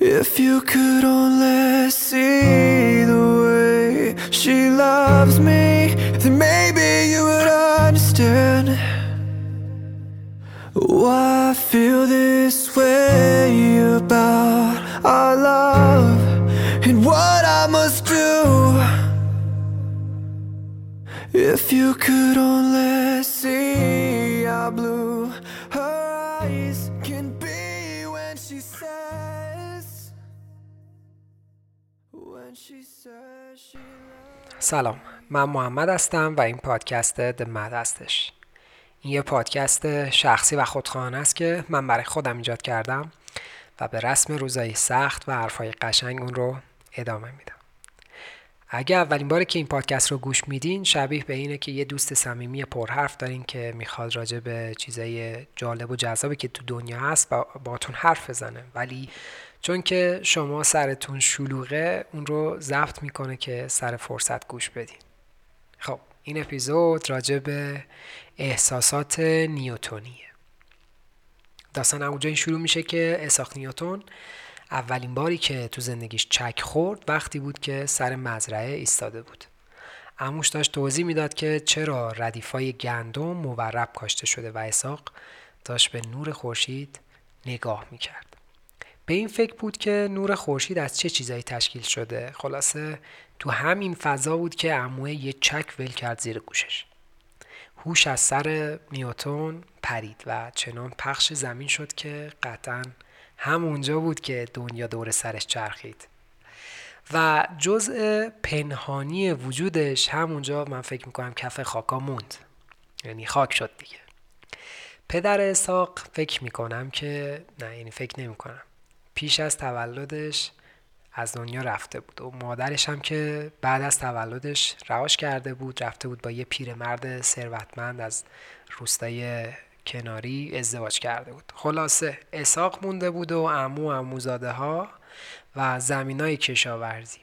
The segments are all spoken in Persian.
If you could only see the way she loves me, then maybe you would understand why I feel this way about our love and what I must do. If you could only سلام من محمد هستم و این پادکست Mad هستش. این یه پادکست شخصی و خودخواهانه است که من برای خودم ایجاد کردم و به رسم روزایی سخت و حرفای قشنگ اون رو ادامه میدم. اگه اولین باره که این پادکست رو گوش میدین شبیه به اینه که یه دوست صمیمی پرحرف دارین که می‌خواد راجع به چیزای جالب و جذابی که تو دنیا هست با باتون حرف بزنه. ولی چون که شما سرتون شلوغه اون رو ضبط می‌کنه که سر فرصت گوش بدین. خب این اپیزود راجع به احساسات نیوتونیه. داستان اونجا این شروع میشه که اساق نیوتون اولین باری که تو زندگیش چک خورد وقتی بود که سر مزرعه ایستاده بود. اموش داشت توضیح می‌داد که چرا ردیفای گندم مورب کاشته شده و اساق داشت به نور خورشید نگاه می‌کرد. به این فکر بود که نور خورشید از چه چیزایی تشکیل شده؟ خلاصه تو همین فضا بود که عموه یه چک ول کرد زیر گوشش. هوش از سر نیوتون پرید و چنان پخش زمین شد که قطعا همونجا بود که دنیا دور سرش چرخید. و جزء پنهانی وجودش همونجا من فکر می‌کنم کف خاکا موند. یعنی خاک شد دیگه. پدر اساق فکر می‌کنم که نه یعنی فکر نمی‌کنم. پیش از تولدش از دنیا رفته بود و مادرش هم که بعد از تولدش رهاش کرده بود رفته بود با یه پیرمرد ثروتمند از روستای کناری ازدواج کرده بود. خلاصه اساق مونده بود و امو اموزاده ها و زمین های کشاورزی.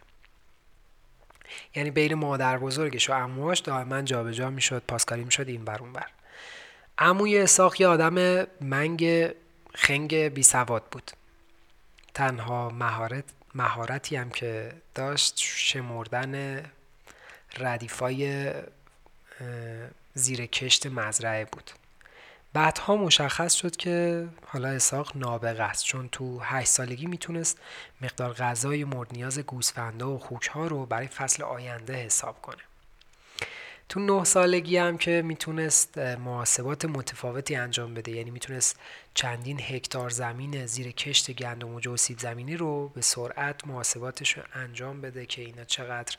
یعنی بین مادر بزرگش و اموهاش دائما جابجا می‌شد پاسکاری می‌شد این بر اون بر عموی اساق یه آدم منگ خنگ بی سواد بود. تنها مهارت مهارتی هم که داشت شمردن ردیفای زیر کشت مزرعه بود. بعدها مشخص شد که حالا اساق نابغه است چون تو هشت سالگی می‌تونست مقدار غذای مورد نیاز گوسفندا و خوکها رو برای فصل آینده حساب کنه. تو نه سالگی هم که می‌تونست محاسبات متفاوتی انجام بده. یعنی می‌تونست چندین هکتار زمین زیر کشت گندم و جو سیب زمینی رو به سرعت محاسباتش رو انجام بده که اینا چقدر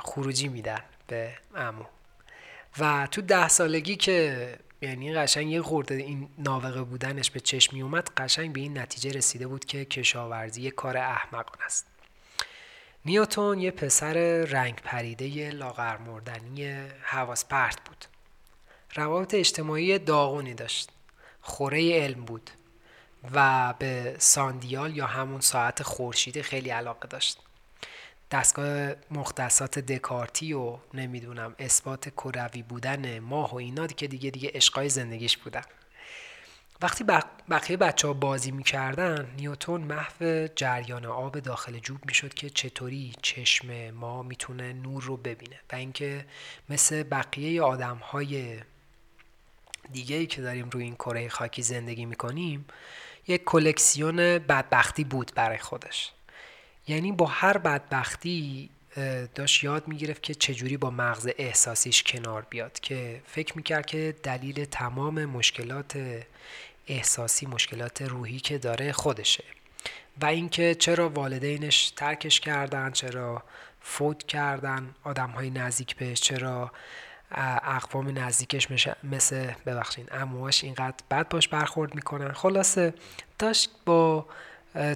خروجی میدن به امو و تو ده سالگی که یعنی قشنگ یه خورده این نابغه بودنش به چشم اومد قشنگ به این نتیجه رسیده بود که کشاورزی یه کار احمقانه است. نیوتون یه پسر رنگ پریده لاغر مردنی حواس پرت بود. روابط اجتماعی داغونی داشت. خوره علم بود و به ساندیال یا همون ساعت خورشید خیلی علاقه داشت. دستگاه مختصات دکارتی و نمی‌دونم اثبات کروی بودن ماه و اینا که دیگه دیگه عشقای زندگیش بودن. وقتی بقیه بچه ها بازی می‌کردن نیوتون محو جریان آب داخل جوب می‌شد که چطوری چشم ما می‌تونه نور رو ببینه و اینکه مثل بقیه آدم های دیگه ای که داریم روی این کره خاکی زندگی می‌کنیم یک کلکسیون بدبختی بود برای خودش. یعنی با هر بدبختی داشت یاد می‌گرفت که چجوری با مغز احساسیش کنار بیاد که فکر می‌کرد که دلیل تمام مشکلات احساسی مشکلات روحی که داره خودشه. و اینکه چرا والدینش ترکش کردن چرا فوت کردن آدم های نزدیک بهش چرا اقوام نزدیکش مثل ببخشین امواش اینقدر بد باش برخورد می‌کنن. خلاصه داشت با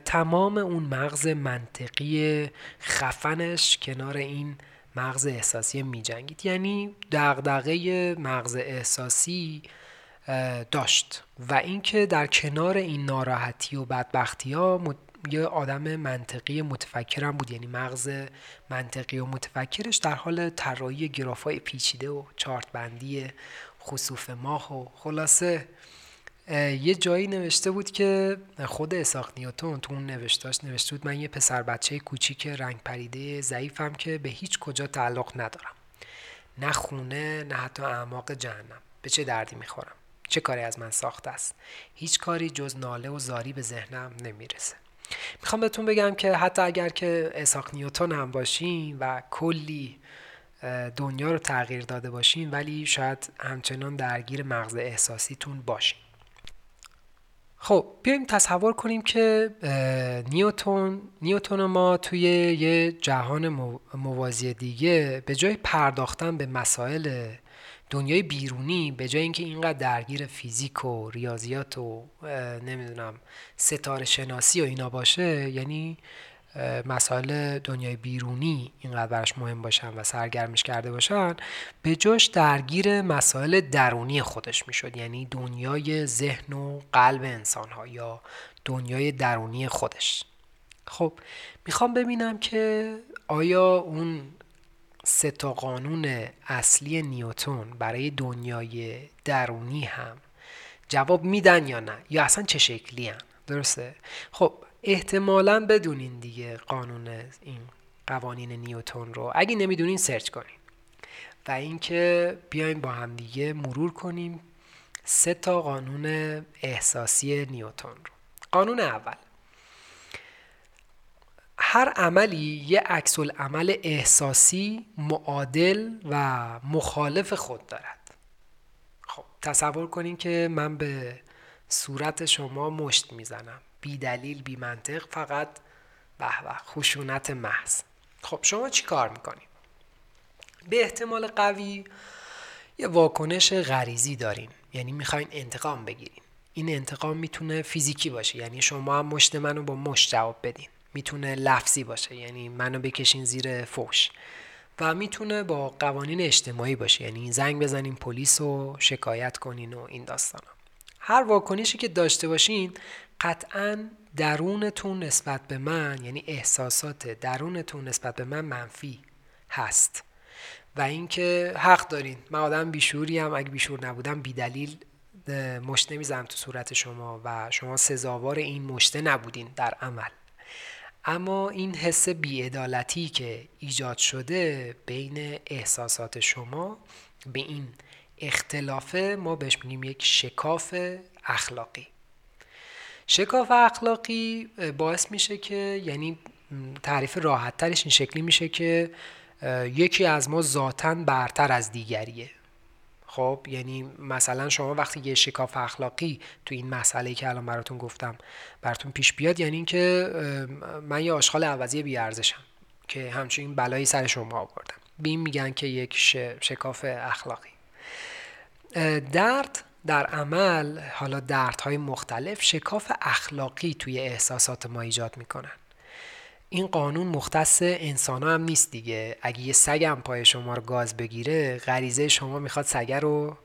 تمام اون مغز منطقی خفنش کنار این مغز احساسی می جنگید یعنی دغدغه مغز احساسی داشت. و اینکه در کنار این ناراحتی و بدبختی ها یه آدم منطقی متفکرم بود. یعنی مغز منطقی و متفکرش در حال طراحی گرافای پیچیده و چارت بندی خصوف ماه و خلاصه یه جایی نوشته بود که خود اساق نیوتون تو اون نوشتاش نوشته بود من یه پسر بچه کوچیک رنگ پریده ضعیفم که به هیچ کجا تعلق ندارم. نه خونه نه حتی اعماق جهنم. به چه دردی می‌خورم؟ چه کاری از من ساخته است. هیچ کاری جز ناله و زاری به ذهنم نمی‌رسه. می‌خوام بهتون بگم که حتی اگر که اساق نیوتون هم باشین و کلی دنیا رو تغییر داده باشین ولی شاید همچنان درگیر مغز احساسیتون باشین. خب بیایم تصور کنیم که نیوتون نیوتون ما توی یه جهان موازی دیگه به جای پرداختن به مسائل دنیای بیرونی به جای اینکه اینقدر درگیر فیزیک و ریاضیات و نمی‌دونم ستاره شناسی و اینا باشه یعنی مسائل دنیای بیرونی اینقدر براش مهم باشن و سرگرمش کرده باشن به جاش درگیر مسائل درونی خودش می‌شد یعنی دنیای ذهن و قلب انسان ها یا دنیای درونی خودش. خب می‌خوام ببینم که آیا اون سه تا قانون اصلی نیوتون برای دنیای درونی هم. جواب میدن یا نه؟ یا اصلا چه شکلی هم درسته؟ خب احتمالا بدونین دیگه قانون این قوانین نیوتون رو. اگه نمی‌دونین سرچ کنین. و اینکه بیایم با هم دیگه مرور کنیم سه تا قانون احساسی نیوتون رو. قانون اول. هر عملی یه عکس عمل احساسی معادل و مخالف خود دارد. خب تصور کنین که من به صورت شما مشت می‌زنم. بی دلیل بی منطق فقط به به خشونت محض. خب شما چی کار می‌کنید به احتمال قوی یه واکنش غریزی دارین. یعنی می‌خواین انتقام بگیرین. این انتقام می‌تونه فیزیکی باشه. یعنی شما هم مشت منو با مشت جواب بدین. می‌تونه لفظی باشه یعنی منو بکشین زیر فوش و می‌تونه با قوانین اجتماعی باشه یعنی زنگ بزنین پلیس و شکایت کنین و این داستانا. هر واکنشی که داشته باشین قطعا درونتون نسبت به من یعنی احساسات درونتون نسبت به من منفی هست. و اینکه حق دارین. من آدم بیشوری هم اگه بیشور نبودم بیدلیل مشت نمی‌زنم تو صورت شما و شما سزاوار این مشته نبودین در عمل. اما این حس بیعدالتی که ایجاد شده بین احساسات شما به این اختلافه ما بهش میگیم یک شکاف اخلاقی. شکاف اخلاقی باعث میشه که یعنی تعریف راحت ترش این شکلی میشه که یکی از ما ذاتا برتر از دیگریه. خب یعنی مثلا شما وقتی یه شکاف اخلاقی تو این مسئله که الان براتون گفتم براتون پیش بیاد یعنی اینکه من یه آشغال عوضی بیارزشم که همچنین بلایی سر شما آوردم. بین میگن که یک شکاف اخلاقی. درد در عمل حالا دردهای مختلف شکاف اخلاقی توی احساسات ما ایجاد می‌کنن. این قانون مختص انسان هم نیست دیگه. اگه یه سگم پای شما رو گاز بگیره غریزه شما می‌خواد سگه رو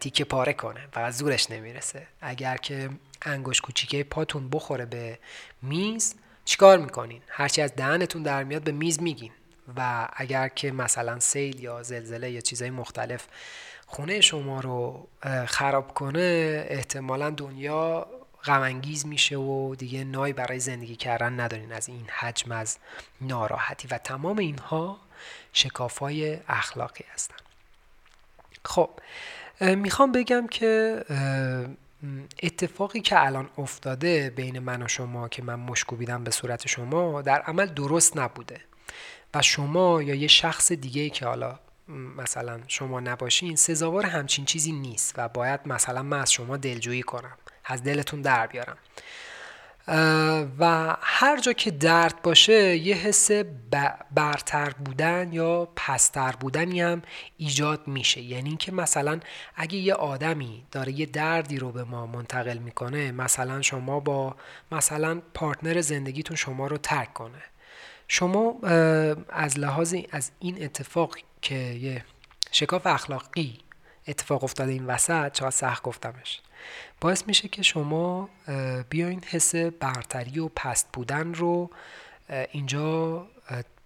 تیکه پاره کنه. فقط زورش نمی‌رسه. اگر که انگوش کوچیکه پاتون بخوره به میز چیکار می‌کنین؟ هرچی از دهنتون در میاد به میز میگین. و اگر که مثلا سیل یا زلزله یا چیزهای مختلف خونه شما رو خراب کنه احتمالا دنیا غمانگیز میشه و دیگه نای برای زندگی کردن ندارین از این حجم از ناراحتی. و تمام اینها شکافای اخلاقی هستن. خب می‌خوام بگم که اتفاقی که الان افتاده بین من و شما که من مشکوبیدم به صورت شما در عمل درست نبوده. و شما یا یه شخص دیگه که حالا مثلا شما نباشین سزاوار همچین چیزی نیست و باید مثلا من از شما دلجویی کنم. از دلتون در بیارم. و هر جا که درد باشه یه حس برتر بودن یا پستر بودنی هم ایجاد میشه. یعنی اینکه مثلا اگه یه آدمی داره یه دردی رو به ما منتقل می‌کنه مثلا شما با مثلا پارتنر زندگیتون شما رو ترک کنه. شما از لحاظ از این اتفاق که یه شکاف اخلاقی اتفاق افتاده این وسط چقدر سخت گفتمش. باعث میشه که شما بیاین حس برتری و پست بودن رو اینجا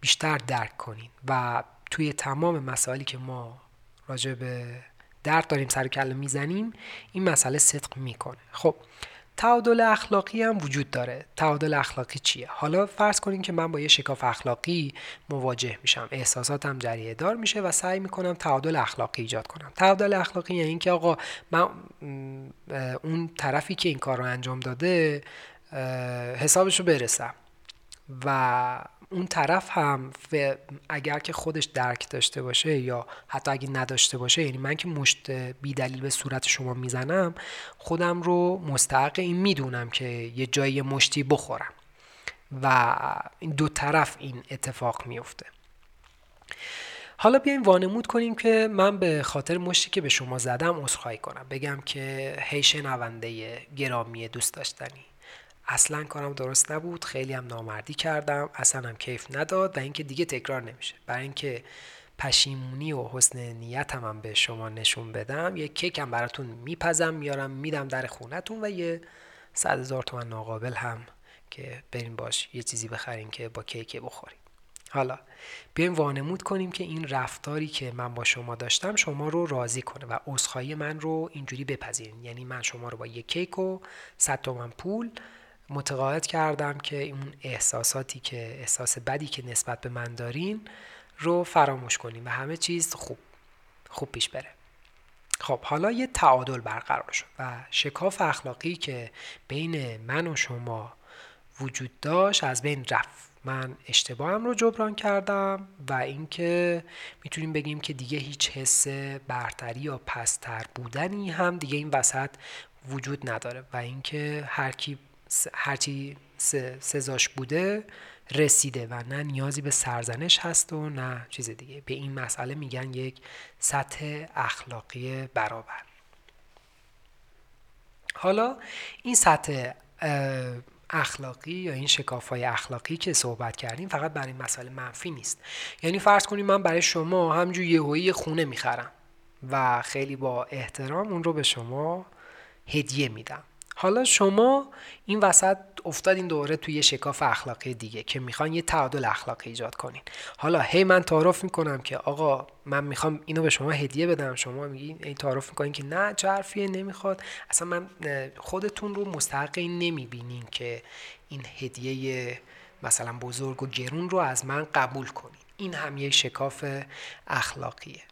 بیشتر درک کنین. و توی تمام مسائلی که ما راجع به درد داریم سر کله می‌زنیم این مسئله صدق می‌کنه. خب تعادل اخلاقی هم وجود داره. تعادل اخلاقی چیه؟ حالا فرض کنیم که من با یه شکاف اخلاقی مواجه میشم. احساساتم جریه دار میشه و سعی می‌کنم تعادل اخلاقی ایجاد کنم. تعادل اخلاقی یعنی اینکه آقا من اون طرفی که این کار رو انجام داده حسابش رو برسم و اون طرف هم اگر که خودش درک داشته باشه یا حتی اگه نداشته باشه یعنی من که مشت بیدلیل به صورت شما می‌زنم خودم رو مستحق این می‌دونم که یه جایی مشتی بخورم و این دو طرف این اتفاق میفته حالا بیایم وانمود کنیم که من به خاطر مشتی که به شما زدم عذرخواهی کنم. بگم که هی شنونده گرامی دوست داشتنی. اصلا کارم درست نبود خیلی هم نامردی کردم اصلا هم کیف نداد و اینکه دیگه تکرار نمیشه. برای اینکه پشیمونی و حسن نیتم هم به شما نشون بدم یه کیک هم براتون میپزم میارم میدم در خونتون و یه صد هزار تومن ناقابل هم که بریم باش یه چیزی بخریم که با کیک بخوریم. حالا بیایم وانمود کنیم که این رفتاری که من با شما داشتم شما رو راضی کنه و عذرخواهی من رو اینجوری بپذیرین. یعنی من شما رو با یک کیک و 100 تومن پول متقاعد کردم که اون احساساتی که احساس بدی که نسبت به من دارین رو فراموش کنیم و همه چیز خوب خوب پیش بره. خب حالا یه تعادل برقرار شد و شکاف اخلاقی که بین من و شما وجود داشت از بین رفت. من اشتباهم رو جبران کردم و اینکه می‌تونیم بگیم که دیگه هیچ حس برتری یا پستر بودنی هم دیگه این وسط وجود نداره و اینکه هر کی هرچی سزاش بوده رسیده و نه نیازی به سرزنش هست و نه چیز دیگه. به این مسئله میگن یک سطح اخلاقی برابر. حالا این سطح اخلاقی یا این شکاف های اخلاقی که صحبت کردیم فقط برای مسئله منفی نیست. یعنی فرض کنیم من برای شما همجور یهویی خونه می‌خرم و خیلی با احترام اون رو به شما هدیه میدم. حالا شما این وسط افتادین دوره توی شکاف اخلاقی دیگه که می‌خوان یه تعادل اخلاقی ایجاد کنین. حالا هی من تعارف می‌کنم که آقا من می‌خوام اینو به شما هدیه بدم. شما میگین این تعارف می‌کنین که نه چه حرفیه نمی‌خواد. اصلا من خودتون رو مستحق این نمی‌بینین که این هدیه مثلا بزرگ و گرون رو از من قبول کنین. این هم یه شکاف اخلاقیه.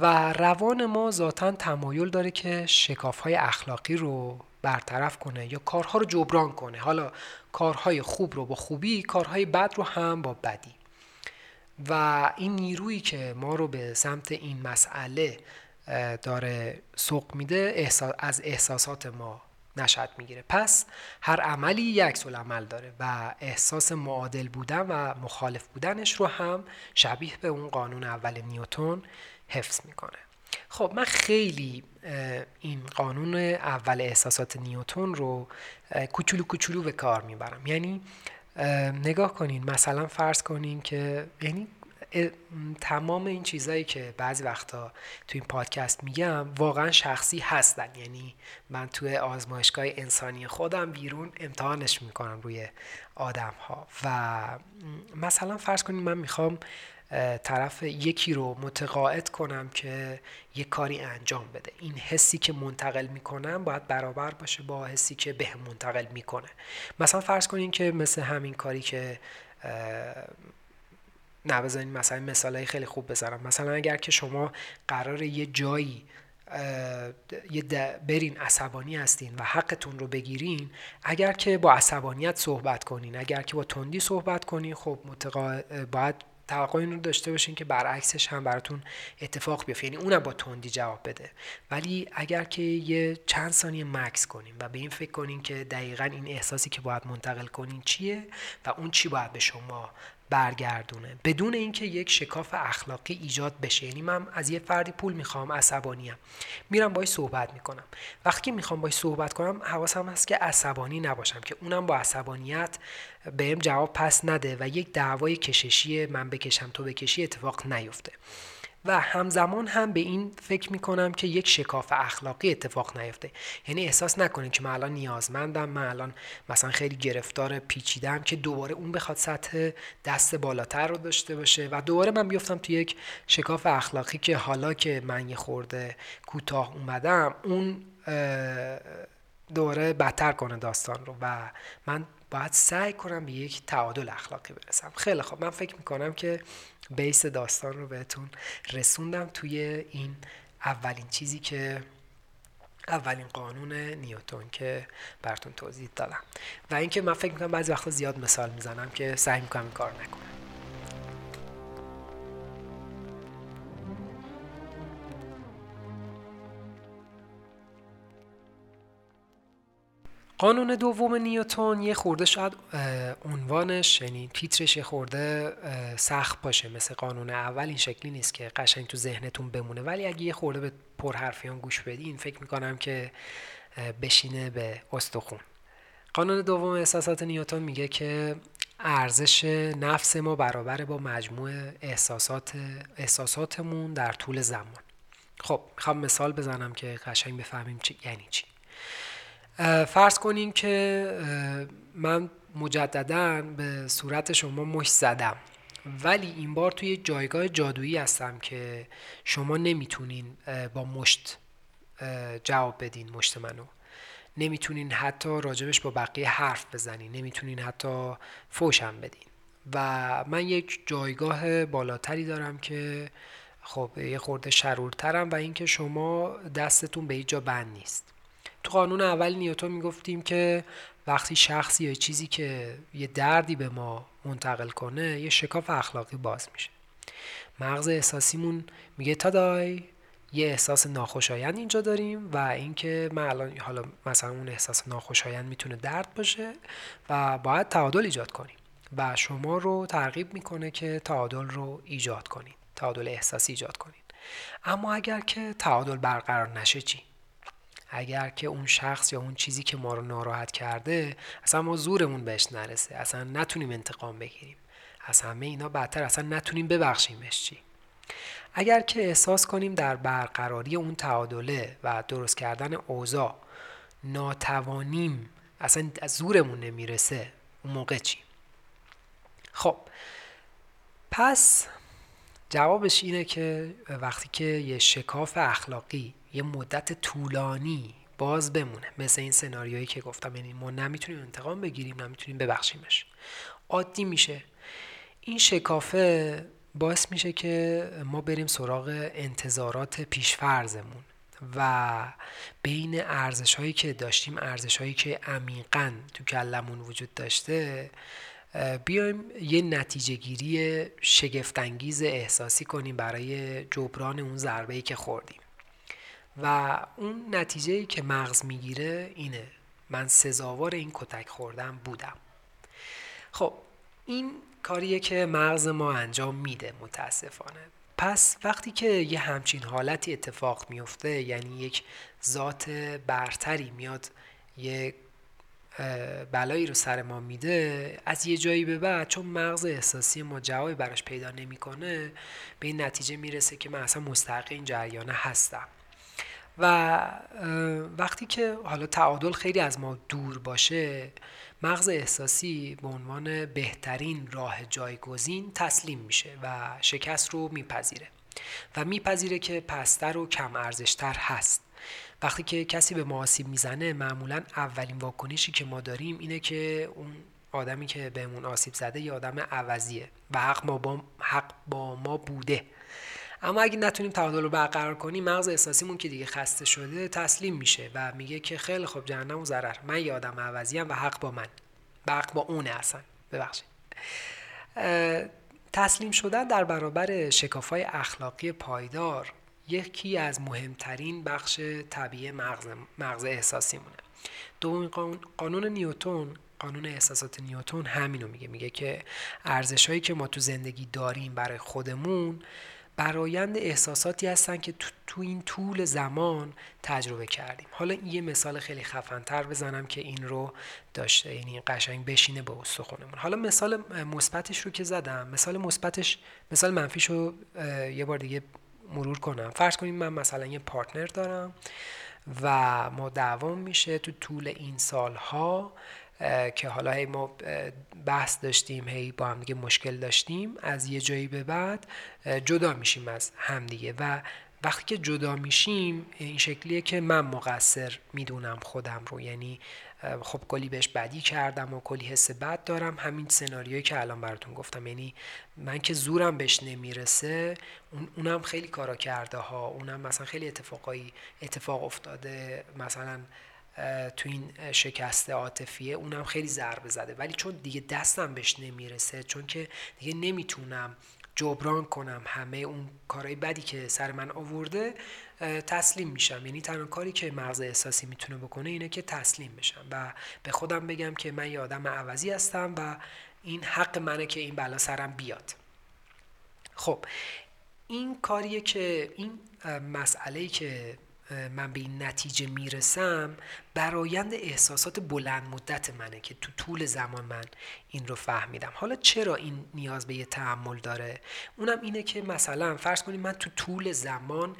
و روان ما ذاتا تمایل داره که شکاف های اخلاقی رو برطرف کنه یا کارها رو جبران کنه. حالا کارهای خوب رو با خوبی کارهای بد رو هم با بدی. و این نیرویی که ما رو به سمت این مسئله داره سوق میده از احساسات ما نشد می‌گیره. پس هر عملی یک عمل داره و احساس معادل بودن و مخالف بودنش رو هم شبیه به اون قانون اول نیوتون حفظ می‌کنه. خب من خیلی این قانون اول احساسات نیوتون رو کوچولو کوچولو به کار می‌برم. یعنی نگاه کنین مثلا فرض کنین که یعنی تمام این چیزهایی که بعضی وقتا تو این پادکست میگم واقعا شخصی هستن. یعنی من توی آزمایشگاه انسانی خودم بیرون امتحانش می‌کنم روی آدم ها و مثلا فرض کنین من می‌خوام طرف یکی رو متقاعد کنم که یه کاری انجام بده. این حسی که منتقل می‌کنم باید برابر باشه با حسی که به منتقل می‌کنه. مثلا فرض کنین که مثل همین کاری که نه مثلا مثال خیلی خوب بزنم. مثلا اگر که شما قرار یه جایی یه برین عصبانی هستین و حقتون رو بگیرین اگر که با عصبانیت صحبت کنین اگر که با تندی صحبت کنین خب متقا... باید توقع این رو داشته باشین که برعکسش هم براتون اتفاق بیفته. یعنی اونم با تندی جواب بده. ولی اگر که یه چند ثانیه مکس کنیم و به این فکر کنین که دقیقا این احساسی که باید منتقل کنین چیه و اون چی باید به شما برگردونه. بدون اینکه یک شکاف اخلاقی ایجاد بشه. یعنی من از یه فردی پول می‌خوام عصبانیم میرم باش صحبت می‌کنم. وقتی می‌خوام باش صحبت کنم حواسم هست که عصبانی نباشم که اونم با عصبانیت بهم جواب پس نده و یک دعوای کششی من بکشم تو بکشی اتفاق نیفته. و همزمان هم به این فکر می‌کنم که یک شکاف اخلاقی اتفاق نیفته. یعنی احساس نکنید که من الان نیازمندم من الان مثلا خیلی گرفتار پیچیدم که دوباره اون بخواد سطح دست بالاتر رو داشته باشه و دوباره من بیفتم تو یک شکاف اخلاقی که حالا که من یه خورده کوتاه اومدم اون دوباره بدتر کنه داستان رو و من باید سعی کنم به یک تعادل اخلاقی برسم. خیلی خوب. من فکر می‌کنم که بیس داستان رو بهتون رسوندم توی این اولین چیزی که اولین قانون نیوتون که براتون توضیح دادم. و اینکه من فکر می‌کنم بعضی وقتا زیاد مثال می‌زنم که سعی می‌کنم این کار نکنم. قانون دوم نیوتون یه خورده شاید عنوانش یعنی تیترش خورده سخت باشه. مثل قانون اول این شکلی نیست که قشنگ تو ذهنتون بمونه. ولی اگه یه خورده به پرحرفیان گوش بدین فکر می‌کنم که بشینه به استخون. قانون دوم احساسات نیوتون میگه که ارزش نفس ما برابر با مجموع احساسات احساساتمون در طول زمان. خب می‌خوام مثال بزنم که قشنگ بفهمیم چی یعنی چی. فرض کنیم که من مجددا به صورت شما مش زدم. ولی این بار توی جایگاه جادویی هستم که شما نمی‌تونین با مشت جواب بدین مشت منو. نمی‌تونین حتی راجبش با بقیه حرف بزنین. نمی‌تونین حتی فوشم بدین. و من یک جایگاه بالاتری دارم که خب یه خورده شرورترم و اینکه شما دستتون به جا بند نیست. تو قانون اول نیوتون می‌گفتیم که وقتی شخصی یا چیزی که یه دردی به ما منتقل کنه یه شکاف اخلاقی باز میشه. مغز احساسیمون میگه تادای یه احساس ناخوشایند اینجا داریم و اینکه من الان حالا مثلا اون احساس ناخوشایند می‌تونه درد باشه و باید تعادل ایجاد کنیم و شما رو ترغیب می‌کنه که تعادل رو ایجاد کنید تعادل احساسی ایجاد کنید. اما اگر که تعادل برقرار نشه چی؟ اگر که اون شخص یا اون چیزی که ما رو ناراحت کرده اصلا ما زورمون بهش نرسه. اصلا نتونیم انتقام بگیریم. از همه اینا بدتر. اصلا نتونیم ببخشیمش چی. اگر که احساس کنیم در برقراری اون تعادله و درست کردن اوضاع ناتوانیم اصلا زورمون نمی‌رسه اون موقع چی؟ خب پس جوابش اینه که وقتی که یه شکاف اخلاقی یه مدت طولانی باز بمونه مثل این سناریویی که گفتم یعنی ما نمی‌تونیم انتقام بگیریم نمی‌تونیم ببخشیمش. عادی میشه. این شکافه باعث میشه که ما بریم سراغ انتظارات پیشفرزمون و بین ارزش هایی که داشتیم ارزش هایی که عمیقا تو کلمون وجود داشته بیایم یه نتیجه گیری شگفتانگیز احساسی کنیم برای جبران اون ضربه که خوردیم. و اون نتیجه که مغز می‌گیره اینه. من سزاوار این کتک خوردم بودم. خب این کاریه که مغز ما انجام میده متاسفانه. پس وقتی که یه همچین حالتی اتفاق میفته یعنی یک ذات برتری میاد یه بلایی رو سر ما میده از یه جایی به بعد چون مغز احساسی ما جوابی براش پیدا نمی‌کنه به این نتیجه می‌رسه که من اصلا مستحق این جریانه هستم. و وقتی که حالا تعادل خیلی از ما دور باشه مغز احساسی به عنوان بهترین راه جایگزین تسلیم میشه و شکست رو میپذیره. و میپذیره که پستر و کم ارزشتر هست. وقتی که کسی به ما آسیب می‌زنه معمولا اولین واکنشی که ما داریم اینه که اون آدمی که بهمون آسیب زده یه آدم عوضیه و حق, ما با حق با ما بوده. اما اگه نتونیم تعادل رو برقرار کنیم مغز احساسیمون که دیگه خسته شده تسلیم میشه و میگه که خیلی خوب جهنم و ضرر. من یه آدم عوضیم و حق با من. و حق با اونه اصلا. ببخشید. تسلیم شدن در برابر شکافای اخلاقی پایدار یکی از مهمترین بخش طبیعی مغز, مغز احساسی مونه دومین قانون نیوتون قانون احساسات نیوتون همینو میگه. میگه که ارزش هایی که ما تو زندگی داریم برای خودمون برایند احساساتی هستن که تو, تو این طول زمان تجربه کردیم. حالا یه مثال خیلی خفنتر بزنم که این رو داشته یعنی قشنگ بشینه به استخونمون. حالا مثال مثبتش رو که زدم مثال مثبتش مثال منفیش رو یه بار دیگه مرور کنم. فرض کنیم من مثلا یه پارتنر دارم و ما دوام میشه تو طول این سالها که حالا هی ما بحث داشتیم هی با هم دیگه مشکل داشتیم از یه جایی به بعد جدا میشیم از همدیگه و وقتی که جدا میشیم این شکلیه که من مقصر می‌دونم خودم رو. یعنی خب کلی بهش بدی کردم و کلی حس بد دارم. همین سناریویی که الان براتون گفتم. یعنی من که زورم بهش نمی‌رسه اونم خیلی کارا کرده ها. اونم مثلا خیلی اتفاقایی اتفاق افتاده. مثلا تو این شکست عاطفیه اونم خیلی ضربه زده. ولی چون دیگه دستم بهش نمی‌رسه چون که دیگه نمی‌تونم جبران کنم همه اون کارهای بدی که سر من آورده تسلیم میشم. یعنی تنها کاری که مغز احساسی می‌تونه بکنه اینه که تسلیم بشم و به خودم بگم که من یه آدم عوضی هستم و این حق منه که این بلا سرم بیاد. خب این کاریه که این مسئله که من به این نتیجه می‌رسم برایند احساسات بلند مدت منه که تو طول زمان من این رو فهمیدم. حالا چرا این نیاز به یه تحمل داره؟ اونم اینه که مثلا فرض کنیم من تو طول زمان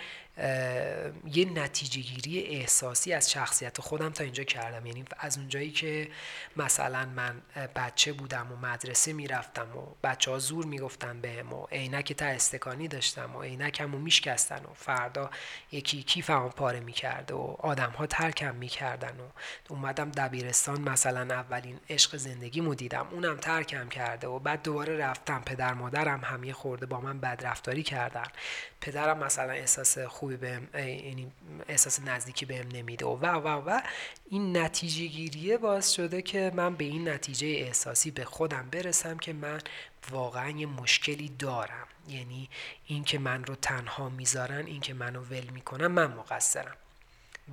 یه نتیجه گیری احساسی از شخصیت خودم تا اینجا کردم. یعنی از اونجایی که مثلا من بچه بودم و مدرسه می‌رفتم و بچه ها زور می‌گفتن بهم و عینک تا استکانی داشتم و عینکم رو میشکستن و فردا یکی کیفمو پاره می‌کرده و آدم ها ترکم می‌کردن و اومدم دبیرستان مثلا اولین عشق زندگیمو دیدم. اونم ترکم کرده و بعد دوباره رفتم. پدر مادرم هم یه خورده با من بدرفتاری کردن. پدرم مثلا احساس خوبی بهم یعنی احساس نزدیکی بهم نمیده و و و این نتیجه گیریه باعث شده که من به این نتیجه احساسی به خودم برسم که من واقعا یه مشکلی دارم. یعنی این که من رو تنها می‌ذارن این که منو ول می‌کنن من مقصرم.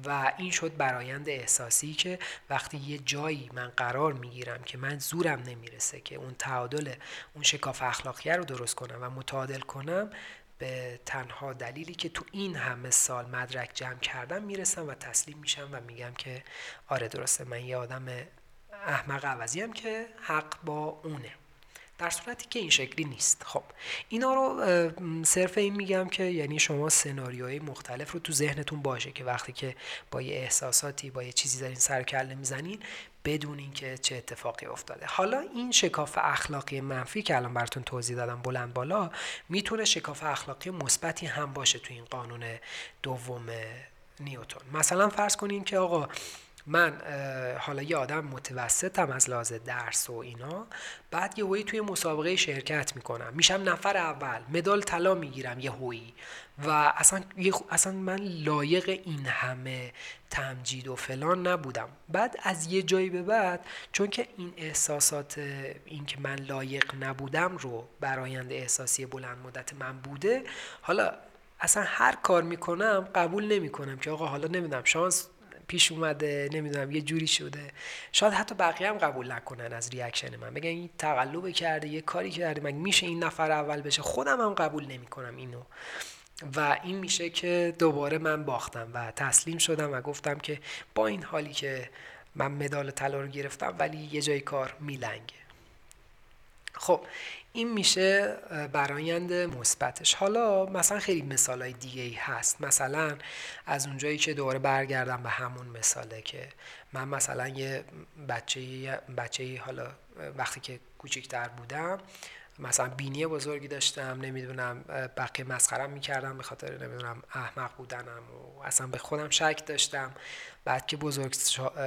و این شد برایند احساسی که وقتی یه جایی من قرار می‌گیرم که من زورم نمی‌رسه که اون تعادل اون شکاف اخلاقیه رو درست کنم و متعادل کنم به تنها دلیلی که تو این همه سال مدرک جمع کردم می‌رسم و تسلیم میشم و میگم که آره درسته من یه آدم احمق عوضی هم که حق با اونه. در صورتی که این شکلی نیست. خب اینا رو صرف این میگم که یعنی شما سناریوهای مختلف رو تو ذهنتون باشه که وقتی که با یه احساساتی با یه چیزی دارین سر کله می‌زنین بدونین که چه اتفاقی افتاده. حالا این شکاف اخلاقی منفی که الان براتون توضیح دادم بلند بالا می‌تونه شکاف اخلاقی مثبتی هم باشه تو این قانون دوم نیوتون مثلا فرض کنین که آقا من حالا یه آدم متوسطم از لحاظ درس و اینا. بعد یه هویی توی مسابقه شرکت می‌کنم. میشم نفر اول مدال طلا می‌گیرم یه هویی. و اصلا, اصلا من لایق این همه تمجید و فلان نبودم. بعد از یه جایی به بعد چون که این احساسات این که من لایق نبودم رو برایند احساسی بلند مدت من بوده حالا اصلا هر کار می‌کنم قبول نمی‌کنم که آقا حالا نمی‌دونم شانس پیش اومده نمی‌دونم یه جوری شده. شاید حتی بقیه هم قبول نکنن از ریاکشن من. بگن این تقلب کرده یه کاری کرده مگه میشه این نفر اول بشه؟ خودم هم قبول نمی‌کنم اینو. و این میشه که دوباره من باختم و تسلیم شدم و گفتم که با این حالی که من مدال طلا رو گرفتم ولی یه جای کار میلنگه. خب این میشه برایند مثبتش. حالا مثلا خیلی مثال های دیگه ای هست. مثلا از اونجایی که دوباره برگردم به همون مثاله که من مثلا یه بچه بچه حالا وقتی که کوچکتر بودم مثلا بینی بزرگی داشتم نمی‌دونم بقیه مسخرم می‌کردم به خاطر نمی‌دونم احمق بودنم و اصلا به خودم شک داشتم. بعد که بزرگ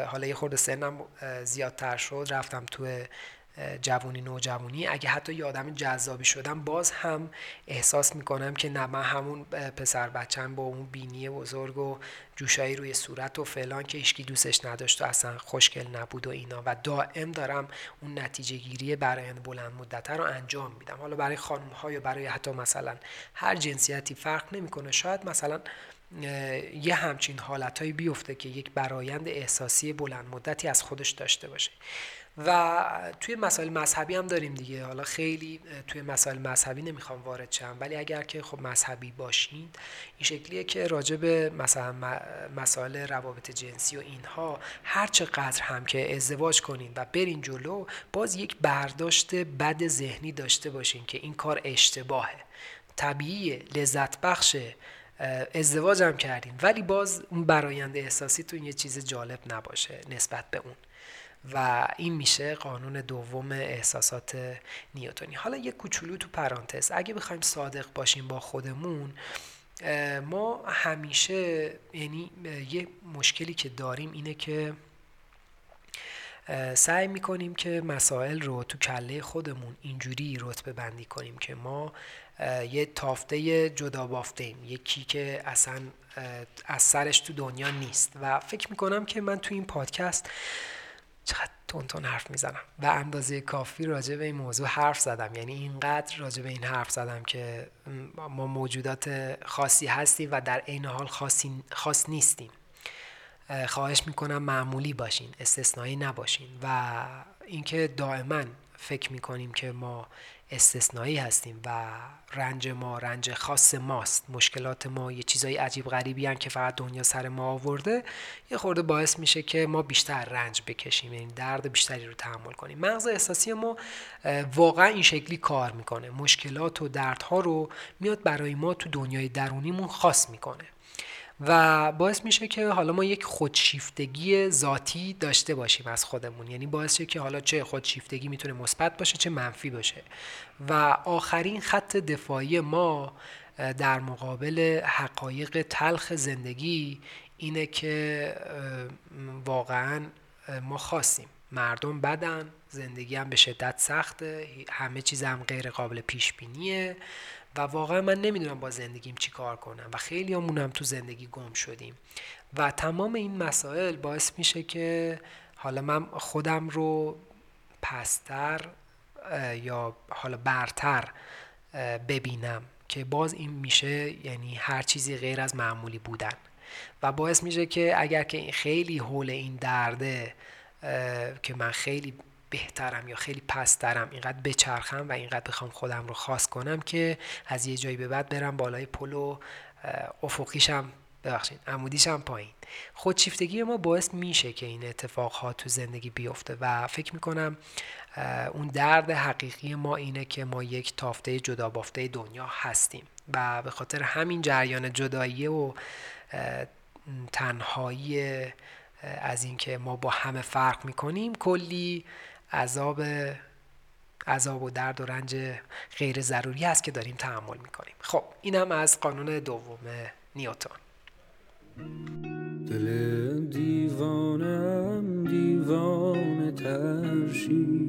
حالا یه خورده سنم زیادتر شد رفتم تو جوونی نوجوانی. اگه حتی یه آدم جذابی شدم باز هم احساس می‌کنم که نه من همون پسر بچم با اون بینی بزرگ و جوشایی روی صورت و فلان که هیچکی دوستش نداشت و اصلا خوشگل نبود و اینا. و دائم دارم اون نتیجه گیری برای بلند مدته رو انجام میدم. حالا برای خانم ها یا برای حتی مثلا هر جنسیتی فرق نمی‌کنه. شاید مثلا یه همچین حالتهایی بیفته که یک برایند احساسی بلند مدتی از خودش داشته باشه. و توی مسائل مذهبی هم داریم دیگه. حالا خیلی توی مسائل مذهبی نمی‌خوام وارد شم ولی اگر که خب مذهبی باشین این شکلیه که راجع به مثلا مسائل روابط جنسی و اینها هر چقدر هم که ازدواج کنین و برین جلو باز یک برداشت بد ذهنی داشته باشین که این کار اشتباهه. طبیعی لذت بخش ازدواج هم کردین ولی باز اون براینده احساسیتون یه چیز جالب نباشه نسبت به اون. و این میشه قانون دوم احساسات نیوتونی. حالا یه کوچولو تو پرانتز اگه بخوایم صادق باشیم با خودمون ما همیشه یعنی یه مشکلی که داریم اینه که سعی می‌کنیم که مسائل رو تو کله خودمون اینجوری رتبه بندی کنیم که ما یه تافته جدا بافته ایم یکی که اصلا از سرش تو دنیا نیست. و فکر می‌کنم که من تو این پادکست چقدر تون حرف می‌زنم. و اندازه کافی راجع به این موضوع حرف زدم. یعنی اینقدر راجع به این حرف زدم که ما موجودات خاصی هستیم و در عین حال خاصی خاص نیستیم. خواهش می‌کنم معمولی باشین استثنایی نباشین. و اینکه دائما فکر می‌کنیم که ما استثنایی هستیم و رنج ما رنج خاص ماست. مشکلات ما یه چیزای عجیب غریبی هم که فقط دنیا سر ما آورده. یه خورده باعث میشه که ما بیشتر رنج بکشیم یعنی درد بیشتری رو تحمل کنیم. مغز احساسی ما واقعا این شکلی کار می‌کنه. مشکلات و دردها رو میاد برای ما تو دنیای درونیمون خاص می‌کنه. و باعث میشه که حالا ما یک خودشیفتگی ذاتی داشته باشیم از خودمون. یعنی باعث که حالا چه خودشیفتگی می‌تونه مثبت باشه چه منفی باشه. و آخرین خط دفاعی ما در مقابل حقایق تلخ زندگی اینه که واقعا ما خواستیم. مردم بدن زندگی هم به شدت سخته همه چیز هم غیر قابل پیش بینیه و واقعا من نمی‌دونم با زندگیم چی کار کنم و خیلی هم تو زندگی گم شدیم. و تمام این مسائل باعث میشه که حالا من خودم رو پستر یا حالا برتر ببینم که باز این میشه یعنی هر چیزی غیر از معمولی بودن. و باعث میشه که اگر که خیلی حول این درده که من خیلی بهترم یا خیلی پسترم اینقدر بچرخم و اینقدر بخوام خودم رو خاص کنم که از یه جایی به بعد برم بالای پلو افقیشم ببخشید عمودیشم پایین. خودشیفتگی ما باعث میشه که این اتفاقها تو زندگی بیفته و فکر می‌کنم اون درد حقیقی ما اینه که ما یک تافته جدا بافته دنیا هستیم و به خاطر همین جریان جدایی و تنهایی از اینکه ما با همه فرق می‌کنیم کلی عذاب عذاب و درد و رنج غیر ضروری هست که داریم تحمل می‌کنیم. خب اینم از قانون دوم نیوتون دل دیوانم دیوانه ترشی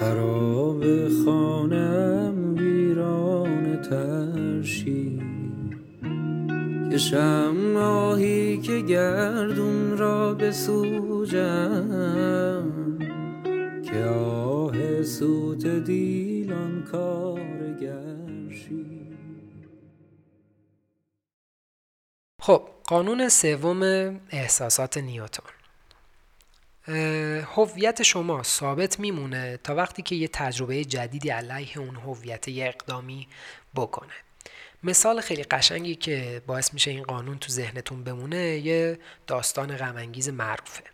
خراب خانم ویران ترشی. کشم ماهی که گردون را بسوجم که آه سوت دیلان کارگرشی خب قانون سوم احساسات نیوتون هویت شما ثابت میمونه تا وقتی که یه تجربه جدیدی علیه اون هویت اقدامی بکنه. مثال خیلی قشنگی که باعث میشه این قانون تو ذهنتون بمونه یه داستان غمانگیز معروفه.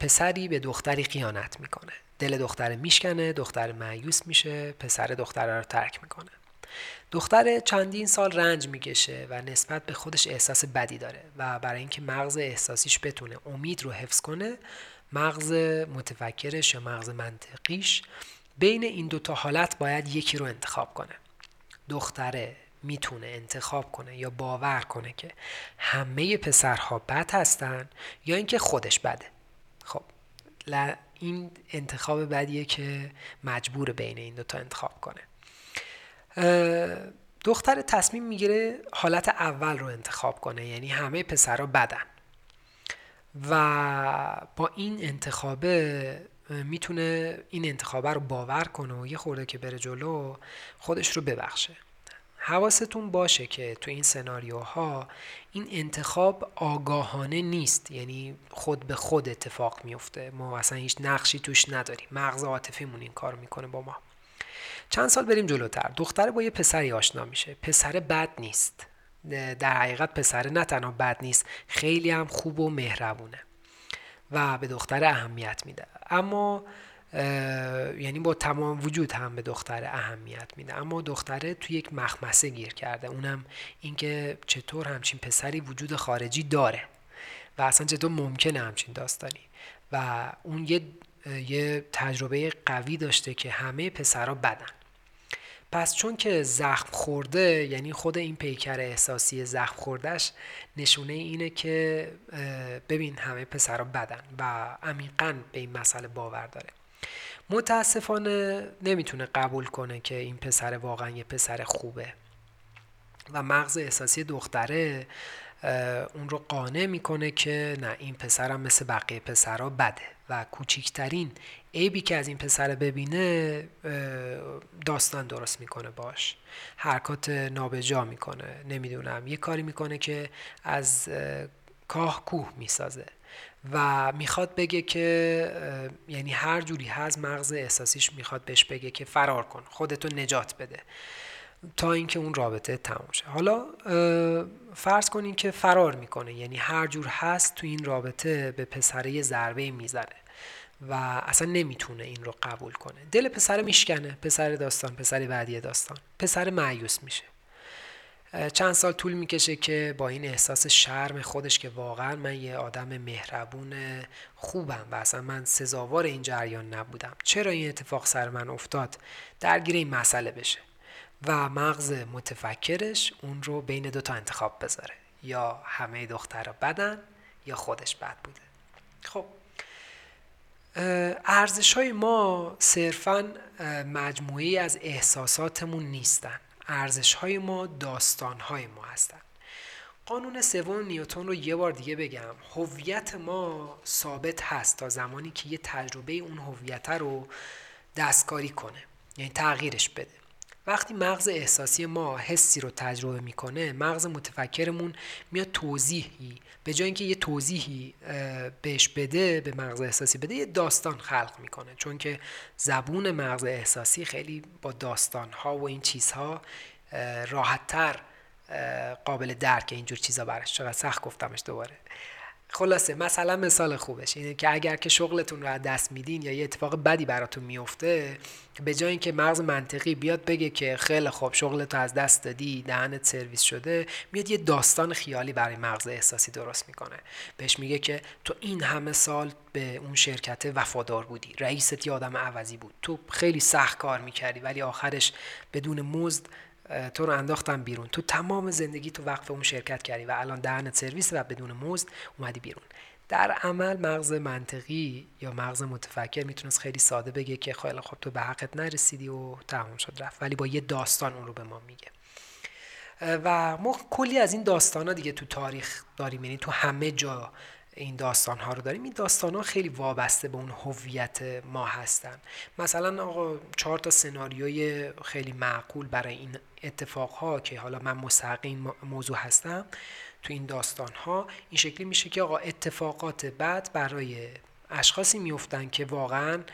پسری به دختری خیانت می‌کنه. دل دختر میشکنه دختر معیوس میشه پسر دختر رو ترک می‌کنه. دختر چندین سال رنج می‌کشه و نسبت به خودش احساس بدی داره و برای اینکه مغز احساسیش بتونه امید رو حفظ کنه مغز متفکرش یا مغز منطقیش بین این دوتا حالت باید یکی رو انتخاب کنه. دختره می‌تونه انتخاب کنه یا باور کنه که همه پسرها بد هستن یا اینکه خودش بده. خب این انتخاب بدیه که مجبور بین این دوتا انتخاب کنه. دختر تصمیم می‌گیره حالت اول رو انتخاب کنه یعنی همه پسرها بدن. و با این انتخابه می‌تونه این انتخابه رو باور کنه و یه خورده که بره جلو خودش رو ببخشه. حواستون باشه که تو این سناریوها این انتخاب آگاهانه نیست. یعنی خود به خود اتفاق میفته. ما اصلا هیچ نقشی توش نداریم. مغز عاطفیمون این کار می‌کنه با ما. چند سال بریم جلوتر. دختره با یه پسری آشنا میشه. پسر بد نیست. در حقیقت پسر نه تنها بد نیست خیلی هم خوب و مهربونه. و به دختر اهمیت میده. اما یعنی با تمام وجود هم به دختره اهمیت میده. اما دختره توی یک مخمسه گیر کرده. اونم اینکه چطور همچین پسری وجود خارجی داره. و اصلا چطور ممکنه همچین داستانی. و اون یه, یه تجربه قوی داشته که همه پسرها بدن. پس چون که زخم خورده یعنی خود این پیکر احساسی زخم خوردهش نشونه اینه که ببین همه پسرها بدن و عمیقا به این مسئله باور داره. متاسفانه نمی‌تونه قبول کنه که این پسر واقعا یه پسر خوبه و مغز احساسی دختره اون رو قانع می‌کنه که نه این پسرم مثل بقیه پسرها بده و کوچیکترین عیبی که از این پسر ببینه داستان درست می‌کنه باش. حرکات نابجا می‌کنه. نمی‌دونم یه کاری می‌کنه که از کاه کوه می‌سازه و می‌خواد بگه که یعنی هر جوری هست مغز احساسیش می‌خواد بهش بگه که فرار کن خودتو نجات بده. تا اینکه اون رابطه تموم شه. حالا فرض کنین که فرار می‌کنه یعنی هر جور هست تو این رابطه به پسره ضربه می‌زنه و اصلا نمی‌تونه این رو قبول کنه. دل پسر میشکنه پسر داستان پسر بعدی داستان. پسر معیوس میشه. چند سال طول می‌کشه که با این احساس شرم خودش که واقعا من یه آدم مهربون خوبم و اصلا من سزاوار این جریان نبودم. چرا این اتفاق سر من افتاد؟ درگیر این مسئله بشه. و مغز متفکرش اون رو بین دو تا انتخاب بذاره. یا همه دخترها بدن یا خودش بد بوده. خب ارزش های ما صرفا مجموعی از احساساتمون نیستن. ارزش های ما داستان های ما هستن. قانون سوم نیوتون رو یه بار دیگه بگم. هویت ما ثابت هست تا زمانی که یه تجربه اون هویت رو دستکاری کنه. یعنی تغییرش بده. وقتی مغز احساسی ما حسی رو تجربه می‌کنه مغز متفکرمون میاد توضیحی به جای اینکه یه توضیحی بهش بده به مغز احساسی بده یه داستان خلق می‌کنه. چون که زبون مغز احساسی خیلی با داستان ها و این چیزها راحتتر قابل درک اینجور چیزا براش. چقدر سخت گفتمش دوباره. خلاصه مثلا مثال خوبش اینه که اگر که شغلتون رو از دست میدین یا یه اتفاق بدی براتون میفته به جای اینکه مغز منطقی بیاد بگه که خیلی خوب شغلتو از دست دادی دهنت سرویس شده میاد یه داستان خیالی برای مغز احساسی درست می‌کنه. بهش میگه که تو این همه سال به اون شرکت وفادار بودی رئیست یه آدم عوضی بود. تو خیلی سخت کار می‌کردی ولی آخرش بدون مزد تو رو انداختم بیرون. تو تمام زندگی تو وقف اون شرکت کردی و الان دهنت سرویس و بدون مزد اومدی بیرون. در عمل مغز منطقی یا مغز متفکر می‌تونست خیلی ساده بگه که خیلی خب تو به حقت نرسیدی و تمام شد رفت. ولی با یه داستان اون رو به ما میگه. و ما کلی از این داستان ها دیگه تو تاریخ داریم. یعنی تو همه جا این داستان ها رو داریم. این داستان ها خیلی وابسته به اون هویت ما هستن. مثلا آقا چهار تا سناریوی خیلی معقول برای این اتفاق ها که حالا من مستقیم موضوع هستم تو این داستان ها این شکلی میشه که آقا اتفاقات بعد برای اشخاصی میفتن که واقعا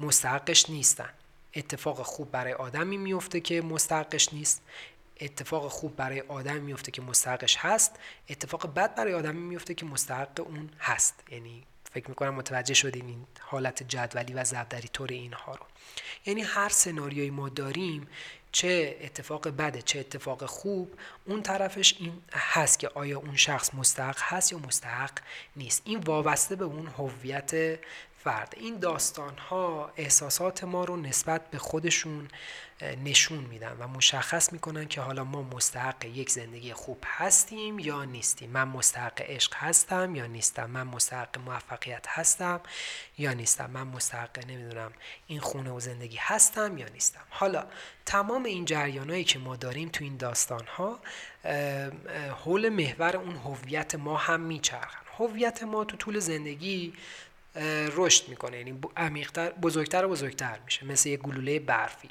مستحقش نیستن. اتفاق خوب برای آدمی میفته که مستحقش نیست. اتفاق خوب برای آدم میفته که مستحقش هست. اتفاق بد برای آدمی میفته که مستحق اون هست. یعنی فکر می‌کنم متوجه شدین این حالت جدولی و زبدری طور اینها رو. یعنی هر سناریوی ما داریم چه اتفاق بده چه اتفاق خوب اون طرفش این هست که آیا اون شخص مستحق هست یا مستحق نیست. این وابسته به اون هویت فرد. این داستان ها احساسات ما رو نسبت به خودشون نشون میدن و مشخص می‌کنن که حالا ما مستحق یک زندگی خوب هستیم یا نیستیم. من مستحق عشق هستم یا نیستم. من مستحق موفقیت هستم یا نیستم. من مستحق نمی‌دونم این خونه و زندگی هستم یا نیستم. حالا تمام این جریانایی که ما داریم تو این داستان ها حول محور اون هویت ما هم میچرخن. هویت ما تو طول زندگی رشد می‌کنه. یعنی عمیقتر بزرگتر و بزرگتر میشه. مثل یه گلوله برفی.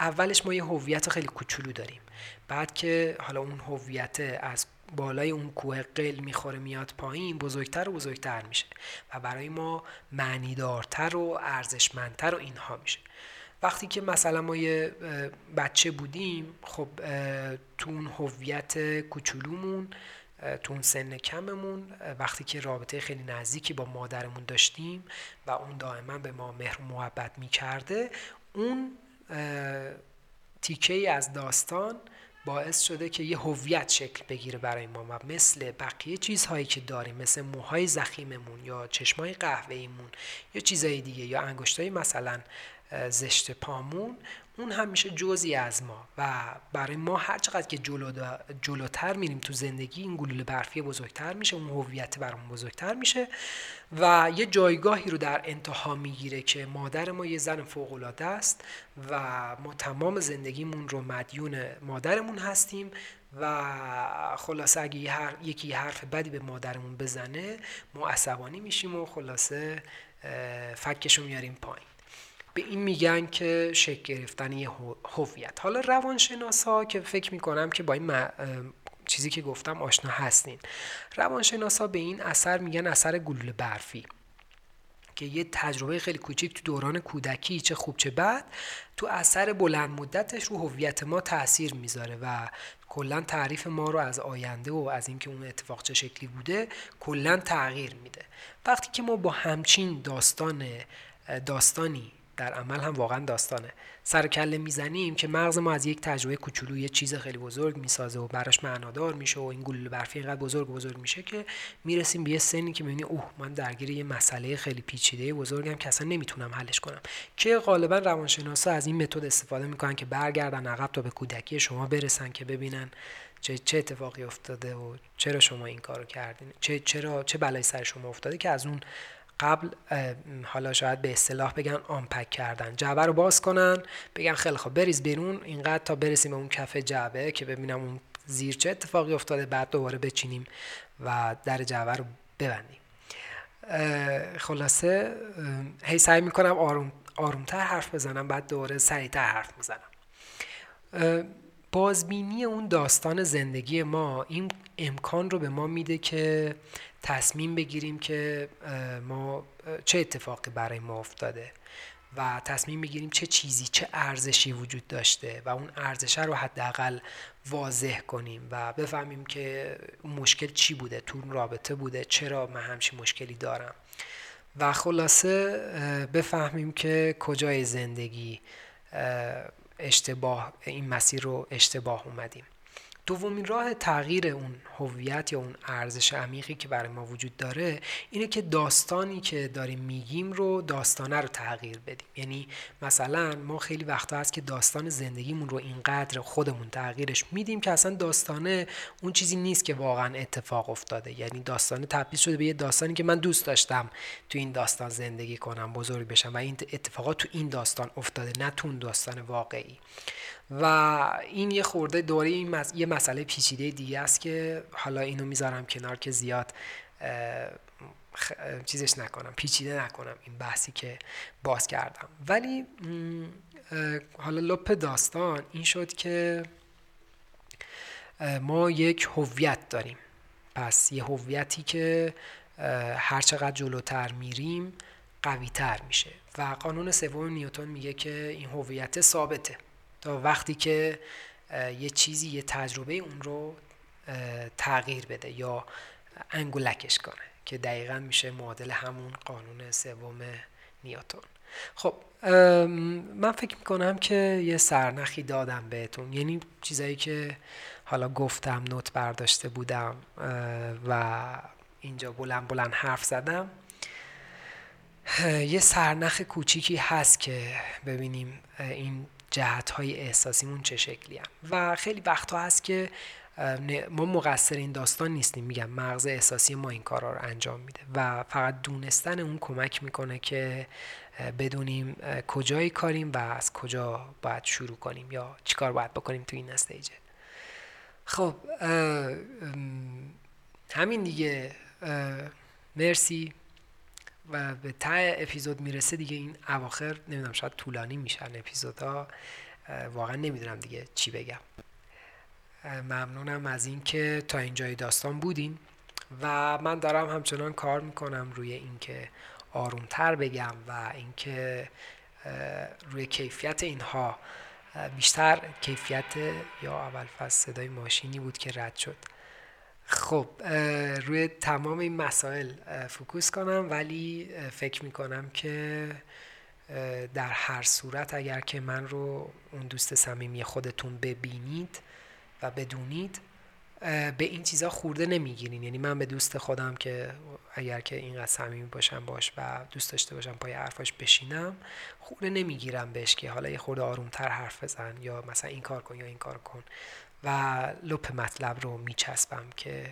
اولش ما یه هویت خیلی کوچولو داریم. بعد که حالا اون هویت از بالای اون کوه قل می‌خوره میاد پایین بزرگتر و بزرگتر میشه. و برای ما معنیدارتر و ارزشمندتر و اینها میشه. وقتی که مثلا ما یه بچه بودیم خب تو اون هویت کوچولومون تو اون سن کممون وقتی که رابطه خیلی نزدیکی با مادرمون داشتیم و اون دائما به ما مهر و محبت می‌کرده اون تیکه ای از داستان باعث شده که یه هویت شکل بگیره برای ما و مثل بقیه چیزهایی که داریم مثل موهای زخیممون یا چشمای قهوه‌ایمون یا چیزهای دیگه یا انگشتای مثلا زشت پامون اون همیشه جزی از ما و برای ما هر چقدر که جلو جلوتر میریم تو زندگی این گلوله برفی بزرگتر میشه اون هویت برامون بزرگتر میشه و یه جایگاهی رو در انتها می‌گیره که مادر ما یه زن فوق العاده است و ما تمام زندگیمون رو مدیون مادرمون هستیم و خلاصه اگه یکی حرف بدی به مادرمون بزنه ما عصبانی میشیم و خلاصه فکشو میاریم پایین. به این میگن که شکل گرفتن یه هویت. حالا روانشناسا که فکر می‌کنم که با این چیزی که گفتم آشنا هستین. روانشناسا به این اثر میگن اثر گلوله برفی که یه تجربه خیلی کوچیک تو دوران کودکی چه خوب چه بد تو اثر بلند مدتش رو هویت ما تاثیر می‌ذاره و کلا تعریف ما رو از آینده و از اینکه اون اتفاق چه شکلی بوده کلا تغییر میده. وقتی که ما با همچین داستان داستانی در عمل هم واقعا داستانه. سر کله می‌زنیم که مغز ما از یک تجربه کوچولو یه چیز خیلی بزرگ می‌سازه و براش معنادار میشه و این گلوله برفی اینقدر بزرگ بزرگ میشه که می‌رسیم به یه سنی که می‌بینی اوه من درگیر یه مسئله خیلی پیچیده بزرگم که اصلا نمی‌تونم حلش کنم. که غالبا روانشناسا از این متد استفاده می‌کنن که برگردن عقب تا به کودکی شما برسن که ببینن چه, چه اتفاقی افتاده و چرا شما این کارو کردین چه چرا چه بلایی سر شما افتاده که از اون قبل حالا شاید به اصطلاح بگن آنپک کردن. جعبه رو باز کنن بگن خیلی خوب بریز بیرون اینقدر تا برسیم به اون کف جعبه که ببینم اون زیر چه اتفاقی افتاده بعد دوباره بچینیم و در جعبه رو ببندیم. خلاصه هی سعی می‌کنم آروم آرومتر حرف بزنم بعد دوباره سریعتر حرف می‌زنم. بازبینی اون داستان زندگی ما این امکان رو به ما میده که تصمیم بگیریم که ما چه اتفاقی برای ما افتاده و تصمیم بگیریم چه چیزی چه ارزشی وجود داشته و اون ارزشه رو حداقل واضح کنیم و بفهمیم که اون مشکل چی بوده تو رابطه بوده چرا من همچین مشکلی دارم. و خلاصه بفهمیم که کجای زندگی اشتباه این مسیر رو اشتباه اومدیم. دومین راه تغییر اون هویت یا اون ارزش عمیقی که برای ما وجود داره اینه که داستانی که داریم میگیم رو داستانه رو تغییر بدیم. یعنی مثلا ما خیلی وقتا هست که داستان زندگیمون رو اینقدر خودمون تغییرش میدیم که اصلا داستانه اون چیزی نیست که واقعا اتفاق افتاده. یعنی داستانه تبدیل شده به یه داستانی که من دوست داشتم تو این داستان زندگی کنم بزرگ بشم و این اتفاقات تو این داستان افتاده نه تو اون داستان واقعی. و این یه خورده دوره این یه مسئله پیچیده دیگه است که حالا اینو می‌ذارم کنار که زیاد چیزش نکنم پیچیده نکنم این بحثی که باز کردم. ولی حالا لپ داستان این شد که ما یک هویت داریم. پس یه هویتی که هر چقدر جلوتر میریم قوی تر میشه. و قانون سوم نیوتن میگه که این هویت ثابته. تا وقتی که یه چیزی یه تجربه اون رو تغییر بده یا انگولکش کنه که دقیقا میشه معادل همون قانون سوم نیوتن. خب من فکر می‌کنم که یه سرنخی دادم بهتون. یعنی چیزایی که حالا گفتم نوت برداشته بودم و اینجا بلند بلند حرف زدم. یه سرنخ کوچیکی هست که ببینیم این جهت های احساسیمون چه شکلی هم. و خیلی وقتها هست که ما مقصر این داستان نیستیم. میگم مغز احساسی ما این کارا رو انجام میده و فقط دونستن اون کمک می‌کنه که بدونیم کجای کاریم و از کجا باید شروع کنیم یا چیکار باید بکنیم تو این استیجه. خب همین دیگه. مرسی. و به ته اپیزود می‌رسه دیگه این اواخر نمی‌دونم شاید طولانی میشن اپیزودها. واقعا نمی‌دونم دیگه چی بگم. ممنونم از اینکه تا اینجای داستان بودین. و من دارم همچنان کار می‌کنم روی اینکه آرومتر بگم و اینکه روی کیفیت اینها بیشتر کیفیت یا اول فصل صدای ماشینی بود که رد شد. خب روی تمام این مسائل فکوس کنم ولی فکر می‌کنم که در هر صورت اگر که من رو اون دوست صمیمی خودتون ببینید و بدونید به این چیزا خورده نمی‌گیرین. یعنی من به دوست خودم که اگر که اینقدر صمیمی باشم باش و دوست داشته باشم پای حرفاش بشینم خورده نمی‌گیرم بهش که حالا یه خورده آرومتر حرف بزن یا مثلا این کار کن یا این کار کن. و لپ مطلب رو میچسبم که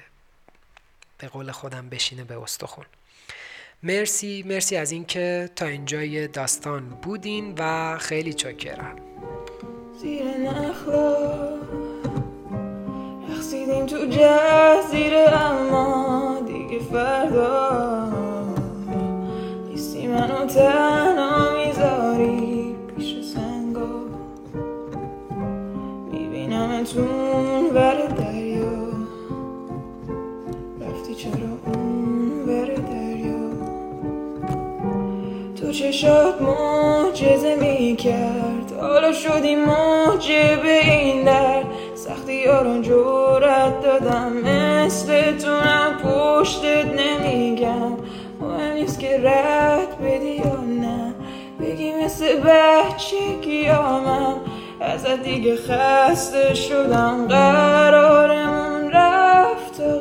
به قول خودم بشینه به استخون. مرسی مرسی از اینکه تا اینجای داستان بودین و خیلی چاکرم. زیر نخلا رخصیدیم تو جزیره اما دیگه فردا نیستی منو تنها. تون بر دریا. رفتی چرا اون بر دریا؟ تو چشات معجزه می‌کرد. حالا شدی موجب این در. سختی یارون جورت دادم. مثل تونم پشتت نمیگم. مهم نیست که رد بدی یا نه. بگی مثل بچه گیامم از دیگه خسته شدم قرارمون رفت و